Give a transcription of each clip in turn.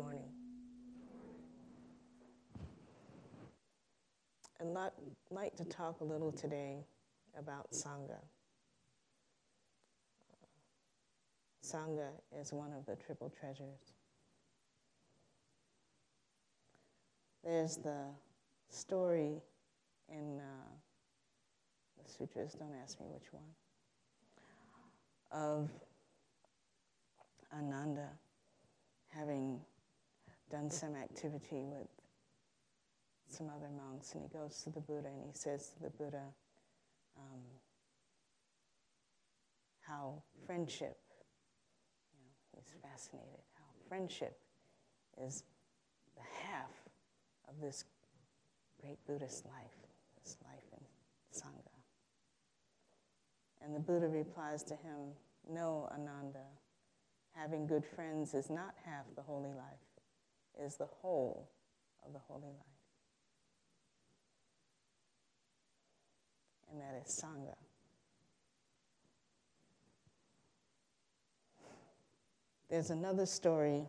morning. I'd like to talk a little today about Sangha. Sangha is one of the triple treasures. There's the story in uh, the sutras, don't ask me which one, of Ananda having done some activity with some other monks, and he goes to the Buddha and he says to the Buddha um, how friendship, you know, he's fascinated, how friendship is the half of this great Buddhist life, this life in Sangha. And the Buddha replies to him, No, Ananda, having good friends is not half the holy life, is the whole of the holy life. And that is Sangha. There's another story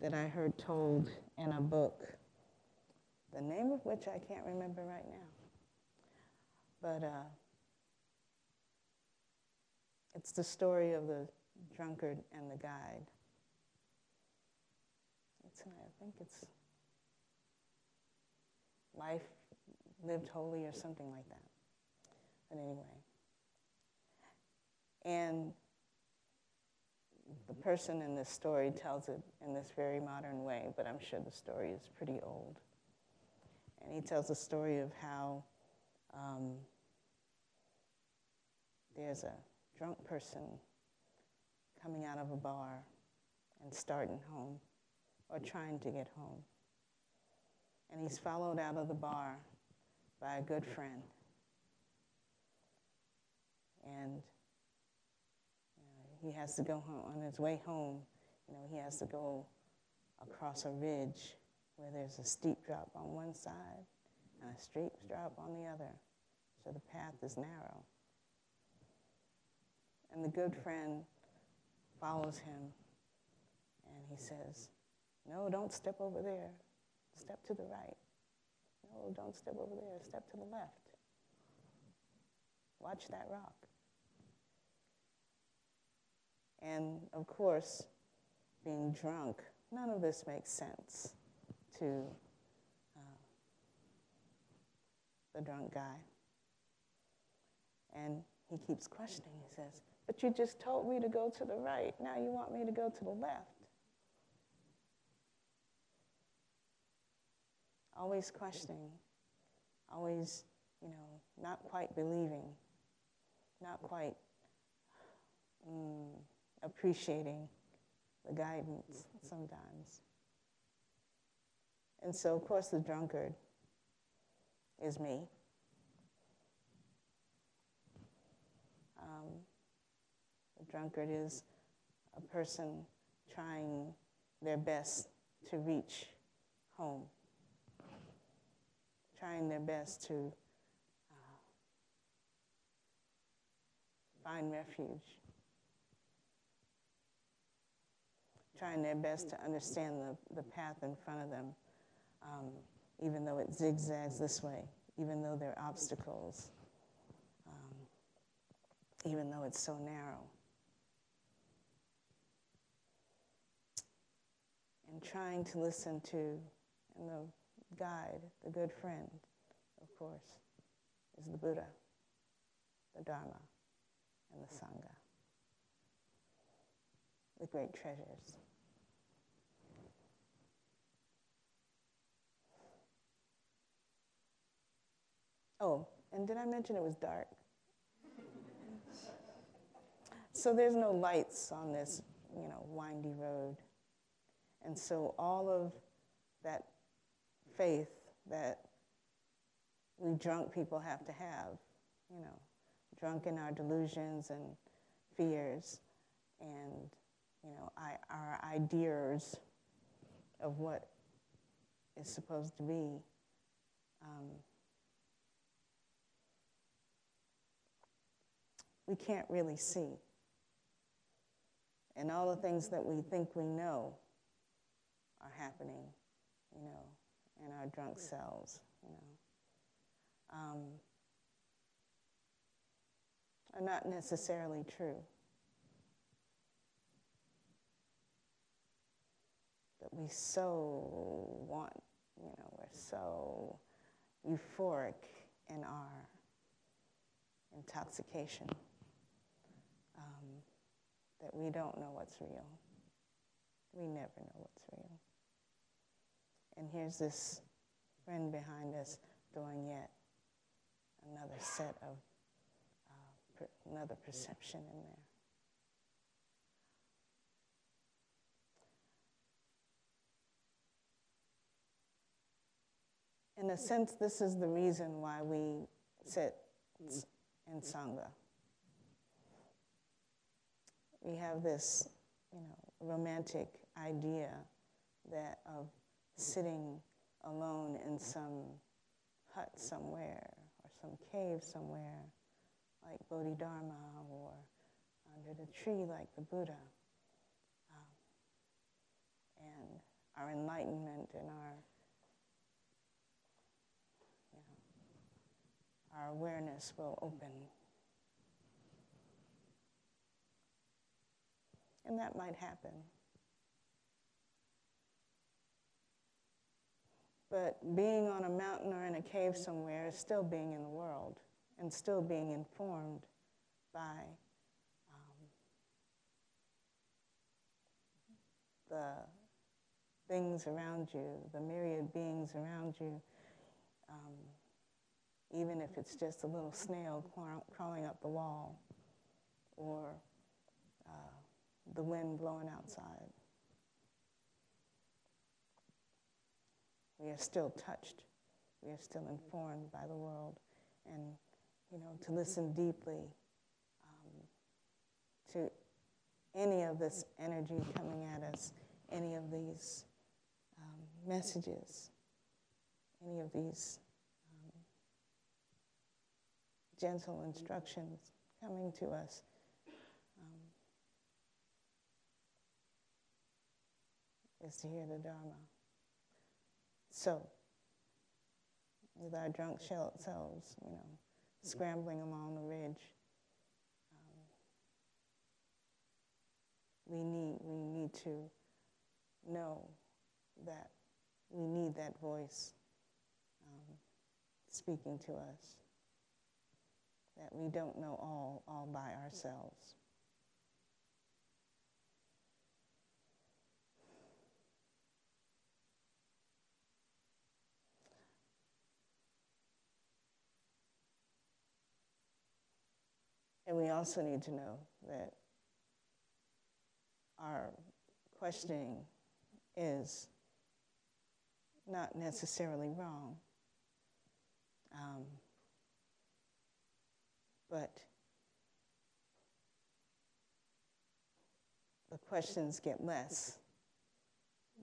that I heard told in a book, the name of which I can't remember right now. But uh, it's the story of the drunkard and the guide. It's, I think it's life lived holy or something like that. But anyway. And the person in this story tells it in this very modern way, but I'm sure the story is pretty old. And he tells the story of how um, there's a drunk person coming out of a bar and starting home or trying to get home. And he's followed out of the bar by a good friend. And you know, he has to go home on his way home. You know, he has to go across a ridge where there's a steep drop on one side and a steep drop on the other. So the path is narrow. And the good friend follows him and he says, No, don't step over there. Step to the right. No, don't step over there. Step to the left. Watch that rock. And of course, being drunk, none of this makes sense to uh, the drunk guy. And he keeps questioning. He says, but you just told me to go to the right. Now you want me to go to the left. Always questioning, always, you know, not quite believing, not quite mm, appreciating the guidance sometimes. And so, of course, the drunkard is me. Um, the drunkard is a person trying their best to reach home, trying their best to uh, find refuge, trying their best to understand the, the path in front of them, um, even though it zigzags this way, even though there are obstacles, um, even though it's so narrow. and trying to listen to, and the guide, the good friend, of course, is the Buddha, the Dharma, and the Sangha, the great treasures. Oh, and did I mention it was dark? so there's no lights on this, you know, windy road. And so all of that faith that we drunk people have to have, you know, drunk in our delusions and fears and, you know, I, our ideas of what is supposed to be. Um, we can't really see. And all the things that we think we know are happening, you know, in our drunk selves, you know, um, are not necessarily true. But we so want, you know, we're so euphoric in our intoxication um, that we don't know what's real. We never know what's real. And here's this friend behind us doing yet another set of, uh, per- another perception in there. In a sense, this is the reason why we sit in Sangha. We have this, you know, romantic idea that of sitting alone in some hut somewhere or some cave somewhere like Bodhidharma or under the tree like the Buddha. Um, and our enlightenment and our our awareness will open. And that might happen. But being on a mountain or in a cave somewhere is still being in the world and still being informed by um, the things around you, the myriad beings around you. Um, even if it's just a little snail crawling up the wall or uh, the wind blowing outside. We are still touched. We are still informed by the world. And, you know, to listen deeply um, to any of this energy coming at us, any of these um, messages, any of these gentle instructions coming to us. Um, is to hear the Dharma. So, with our drunk selves, you know, scrambling along the ridge, um, we need we need to know that we need that voice um, speaking to us that we don't know all, all by ourselves. And we also need to know that our questioning is not necessarily wrong. Um, but the questions get less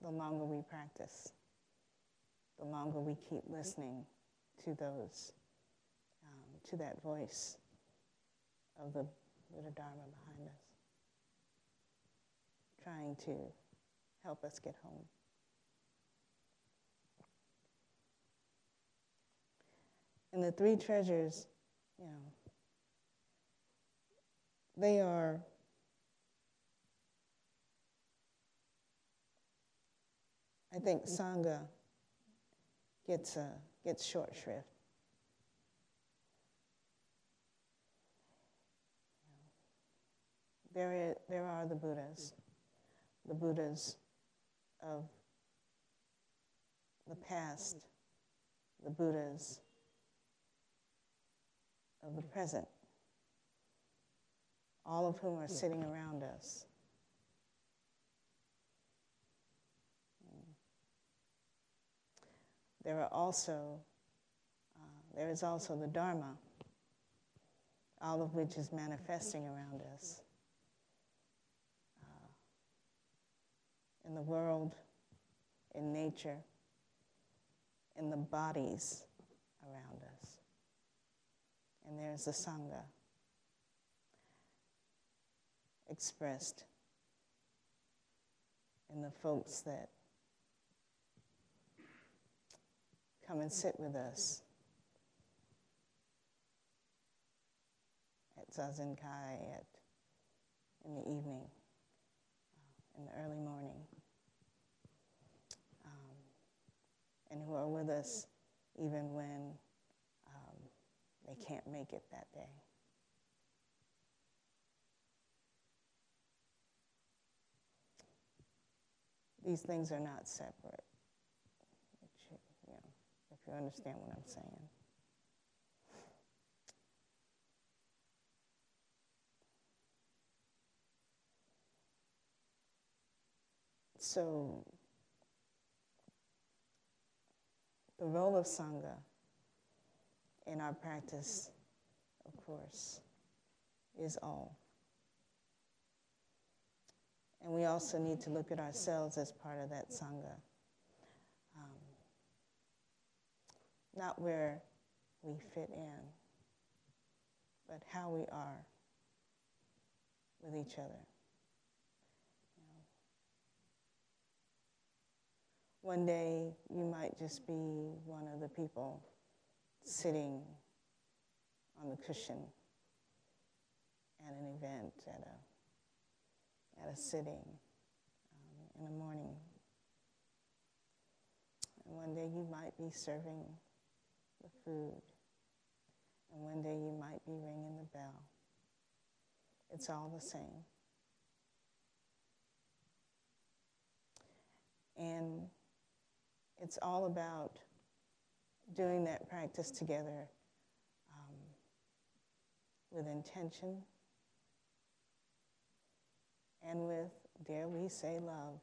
the longer we practice, the longer we keep listening to those, um, to that voice of the Buddha Dharma behind us, trying to help us get home. And the three treasures, you know, they are I think Sangha gets, uh, gets short shrift. There, is, there are the Buddhas, the Buddhas of the past, the Buddhas of the present all of whom are sitting around us. There are also, uh, there is also the Dharma, all of which is manifesting around us. In the world, in nature, in the bodies around us. And there's the Sangha expressed in the folks that come and sit with us at Zazen Kai at, in the evening, in the early morning, um, and who are with us even when um, they can't make it that day. These things are not separate, you, know, if you understand what I'm saying. So, the role of Sangha in our practice, of course, is all. And we also need to look at ourselves as part of that Sangha. Um, not where we fit in, but how we are with each other. One day you might just be one of the people sitting on the cushion at an event, at a, at a sitting um, in the morning. And one day you might be serving the food. And one day you might be ringing the bell. It's all the same. And it's all about doing that practice together um, with intention and with, dare we say, love.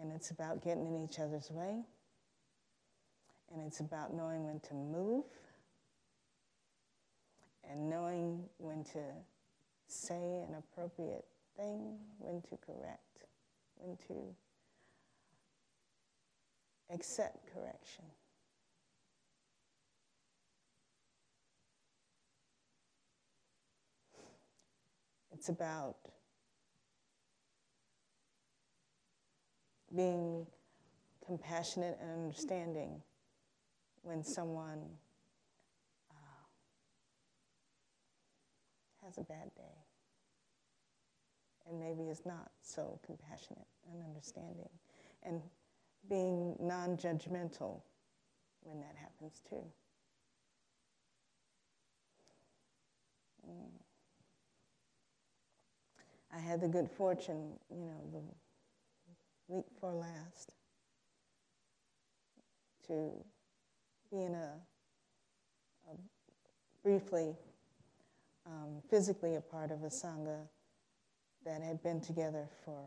And it's about getting in each other's way. And it's about knowing when to move and knowing when to say an appropriate thing, when to correct, when to accept correction. It's about being compassionate and understanding when someone uh, has a bad day and maybe is not so compassionate and understanding. And being non judgmental when that happens too. Mm. I had the good fortune, you know, the week before last, to be in a, a briefly, um, physically a part of a Sangha that had been together for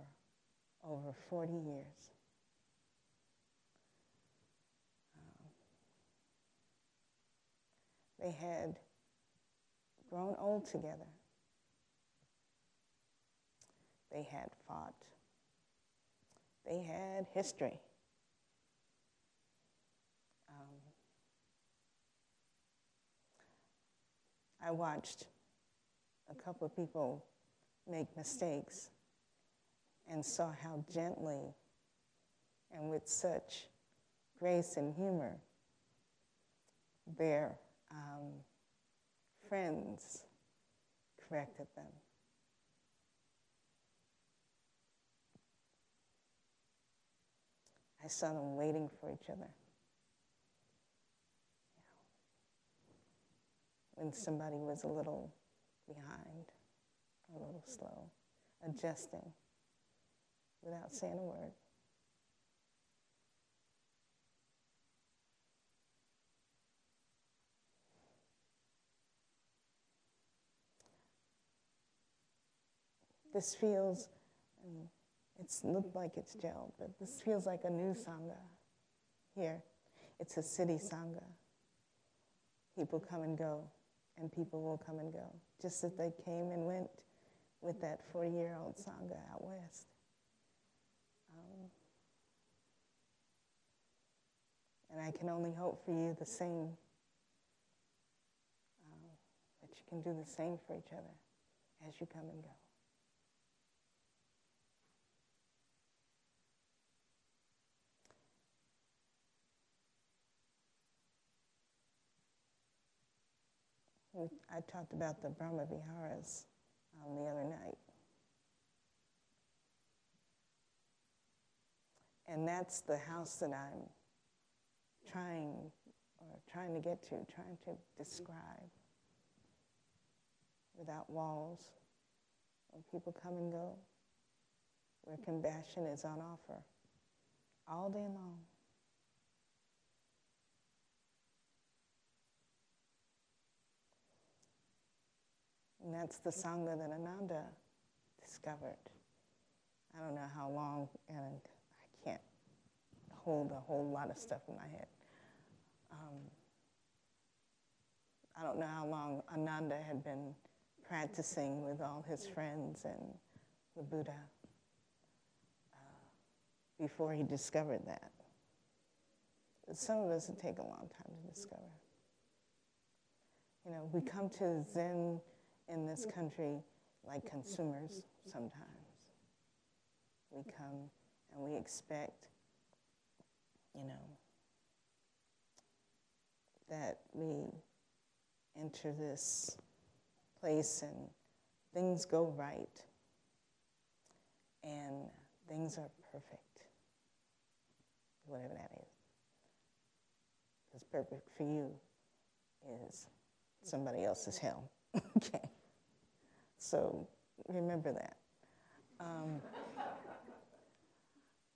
over 40 years. They had grown old together. They had fought. They had history. Um, I watched a couple of people make mistakes and saw how gently and with such grace and humor their um, friends corrected them. I saw them waiting for each other. When somebody was a little behind, a little slow, adjusting without saying a word. This feels, it's looked like it's gelled, but this feels like a new Sangha here. It's a city Sangha. People come and go, and people will come and go, just as they came and went with that 40 year old Sangha out west. Um, and I can only hope for you the same, uh, that you can do the same for each other as you come and go. I talked about the Brahma Viharas um, the other night. And that's the house that I'm trying or trying to get to, trying to describe without walls, where people come and go, where compassion is on offer all day long. And that's the Sangha that Ananda discovered. I don't know how long, and I can't hold a whole lot of stuff in my head. Um, I don't know how long Ananda had been practicing with all his friends and the Buddha uh, before he discovered that. But some of us, it take a long time to discover. You know, we come to Zen in this country like consumers sometimes. We come and we expect, you know, that we enter this place and things go right and things are perfect, whatever that is. Because perfect for you is somebody else's hell. okay. So remember that. Um,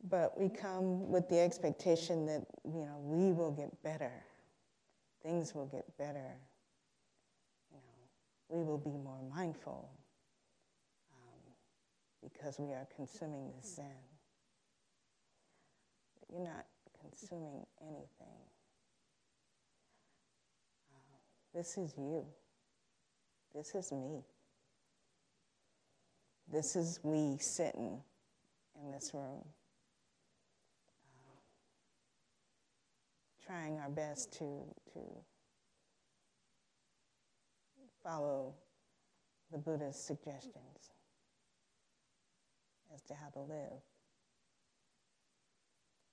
but we come with the expectation that you know we will get better, things will get better. You know, we will be more mindful um, because we are consuming the Zen. But you're not consuming anything. Uh, this is you. This is me. This is we sitting in this room, trying our best to, to follow the Buddha's suggestions as to how to live.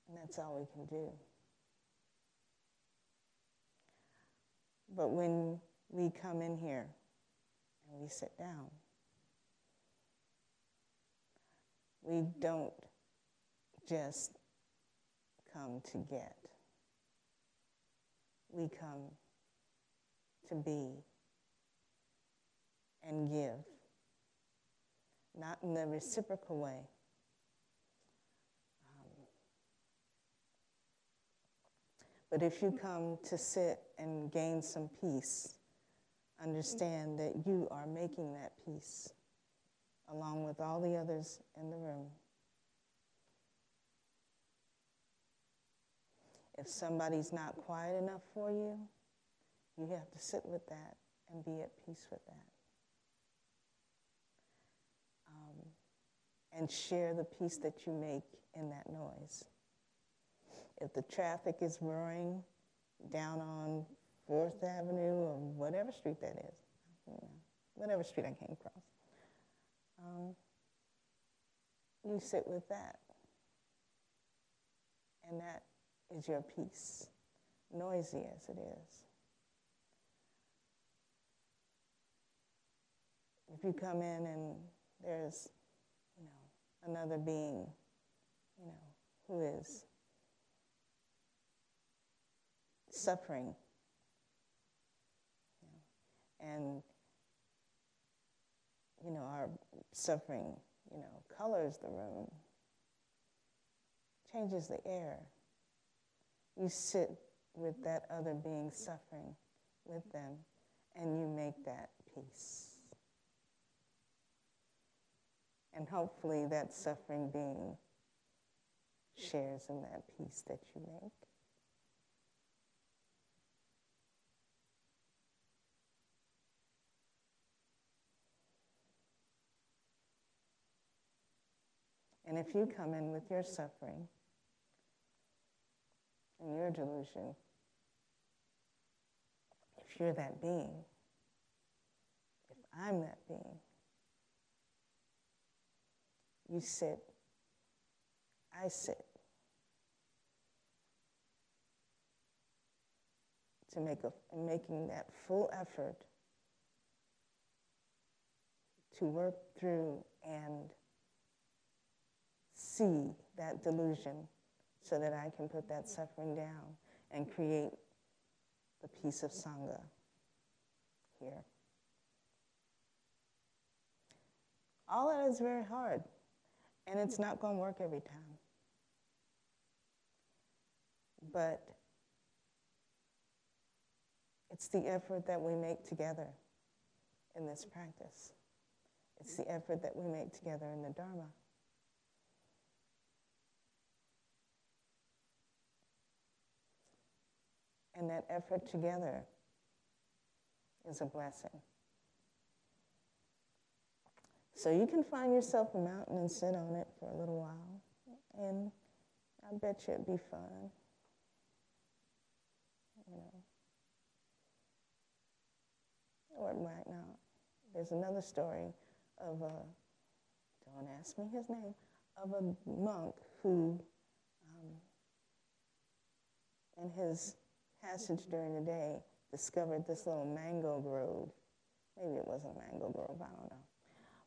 And that's all we can do. But when we come in here and we sit down, we don't just come to get. We come to be and give, not in the reciprocal way. Um, but if you come to sit and gain some peace, understand that you are making that peace along with all the others in the room. If somebody's not quiet enough for you, you have to sit with that and be at peace with that. Um, and share the peace that you make in that noise. If the traffic is roaring down on Fourth Avenue or whatever street that is, you know, whatever street I came across, um, you sit with that. And that is your peace, noisy as it is. If you come in and there's, you know, another being, you know, who is suffering, you know, and you know, our suffering, you know, colors the room, changes the air. You sit with that other being suffering with them, and you make that peace. And hopefully, that suffering being shares in that peace that you make. And if you come in with your suffering and your delusion, if you're that being, if I'm that being, you sit, I sit. To make a, making that full effort to work through and see that delusion so that I can put that suffering down and create the peace of Sangha here. All that is very hard, and it's not going to work every time. But it's the effort that we make together in this practice. It's the effort that we make together in the Dharma. And that effort together is a blessing. So you can find yourself a mountain and sit on it for a little while, and I bet you it'd be fun. You know. Or it might not. There's another story of a, don't ask me his name, of a monk who, um, in his passage during the day, discovered this little mango grove. Maybe it wasn't a mango grove, I don't know.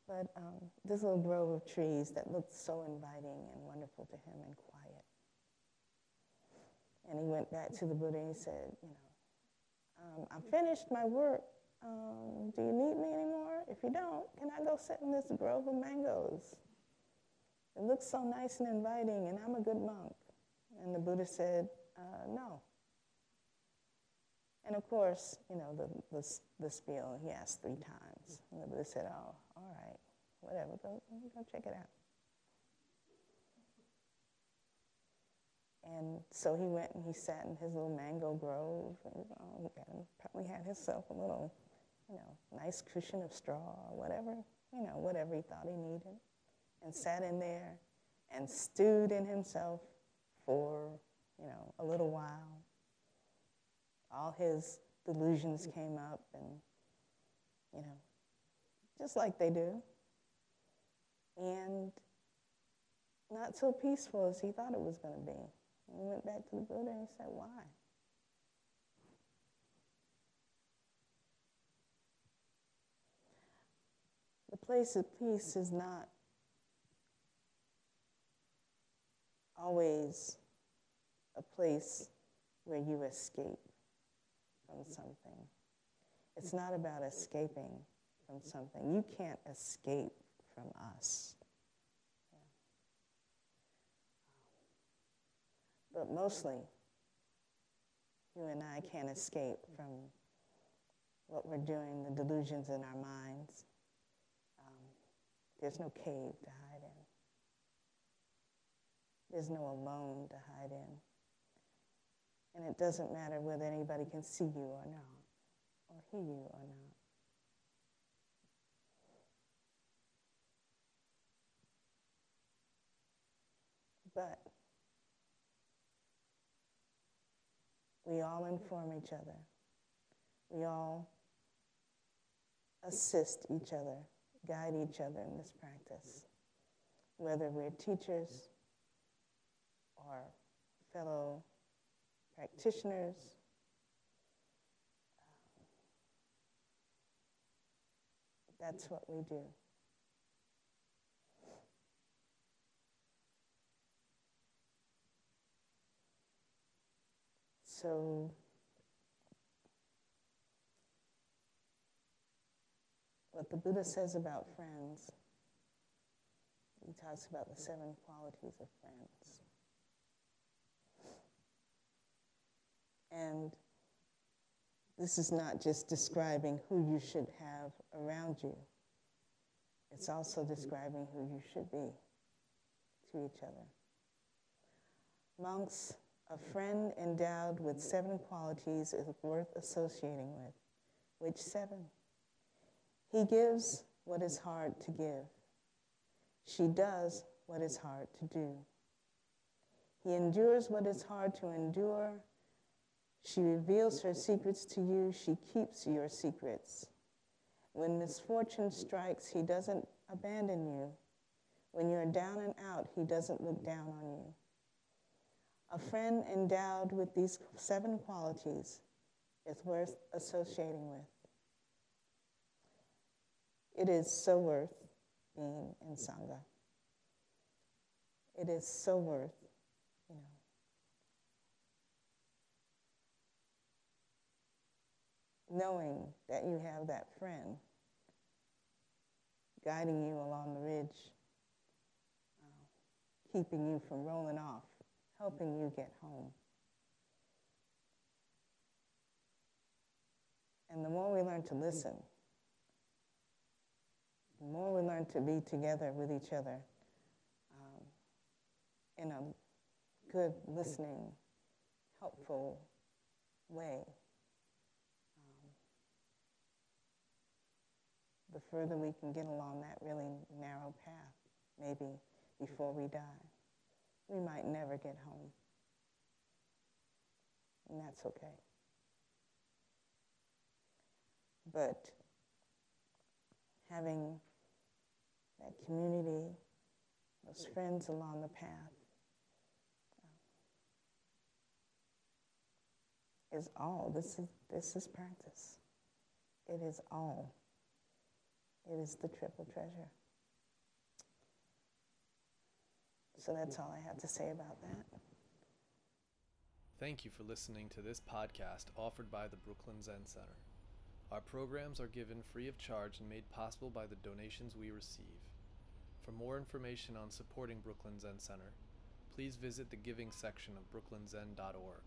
But um, this little grove of trees that looked so inviting and wonderful to him and quiet. And he went back to the Buddha and he said, you know, um, I finished my work. Um, do you need me anymore? If you don't, can I go sit in this grove of mangoes? It looks so nice and inviting, and I'm a good monk. And the Buddha said, uh, no. And of course, you know, the, the, the spiel, he asked three times. And the Buddha said, oh, all right, whatever, go, go check it out. And so he went and he sat in his little mango grove and um, probably had himself a little, you know, nice cushion of straw or whatever, you know, whatever he thought he needed, and sat in there and stewed in himself for, you know, a little while all his delusions came up and, you know, just like they do. And not so peaceful as he thought it was going to be. And he went back to the Buddha and he said, Why? The place of peace is not always a place where you escape from something. It's not about escaping from something. You can't escape from us. Yeah. But mostly, you and I can't escape from what we're doing, the delusions in our minds. Um, there's no cave to hide in. There's no alone to hide in. And it doesn't matter whether anybody can see you or not, or hear you or not. But we all inform each other. We all assist each other, guide each other in this practice, whether we're teachers or fellow practitioners. That's what we do. So, what the Buddha says about friends, he talks about the seven qualities of friends. And this is not just describing who you should have around you, it's also describing who you should be to each other. Monks, a friend endowed with seven qualities is worth associating with. Which seven? He gives what is hard to give. She does what is hard to do. He endures what is hard to endure she reveals her secrets to you. She keeps your secrets. When misfortune strikes, he doesn't abandon you. When you're down and out, he doesn't look down on you. A friend endowed with these seven qualities is worth associating with. It is so worth being in Sangha. It is so worth, you know, knowing that you have that friend guiding you along the ridge, uh, keeping you from rolling off, helping you get home. And the more we learn to listen, the more we learn to be together with each other um, in a good, listening, helpful way, the further we can get along that really narrow path, maybe before we die. We might never get home. And that's okay. But having that community, those friends along the path, is all. This is, this is practice. It is all. It is the triple treasure. So that's all I have to say about that. Thank you for listening to this podcast offered by the Brooklyn Zen Center. Our programs are given free of charge and made possible by the donations we receive. For more information on supporting Brooklyn Zen Center, please visit the giving section of brooklynzen.org.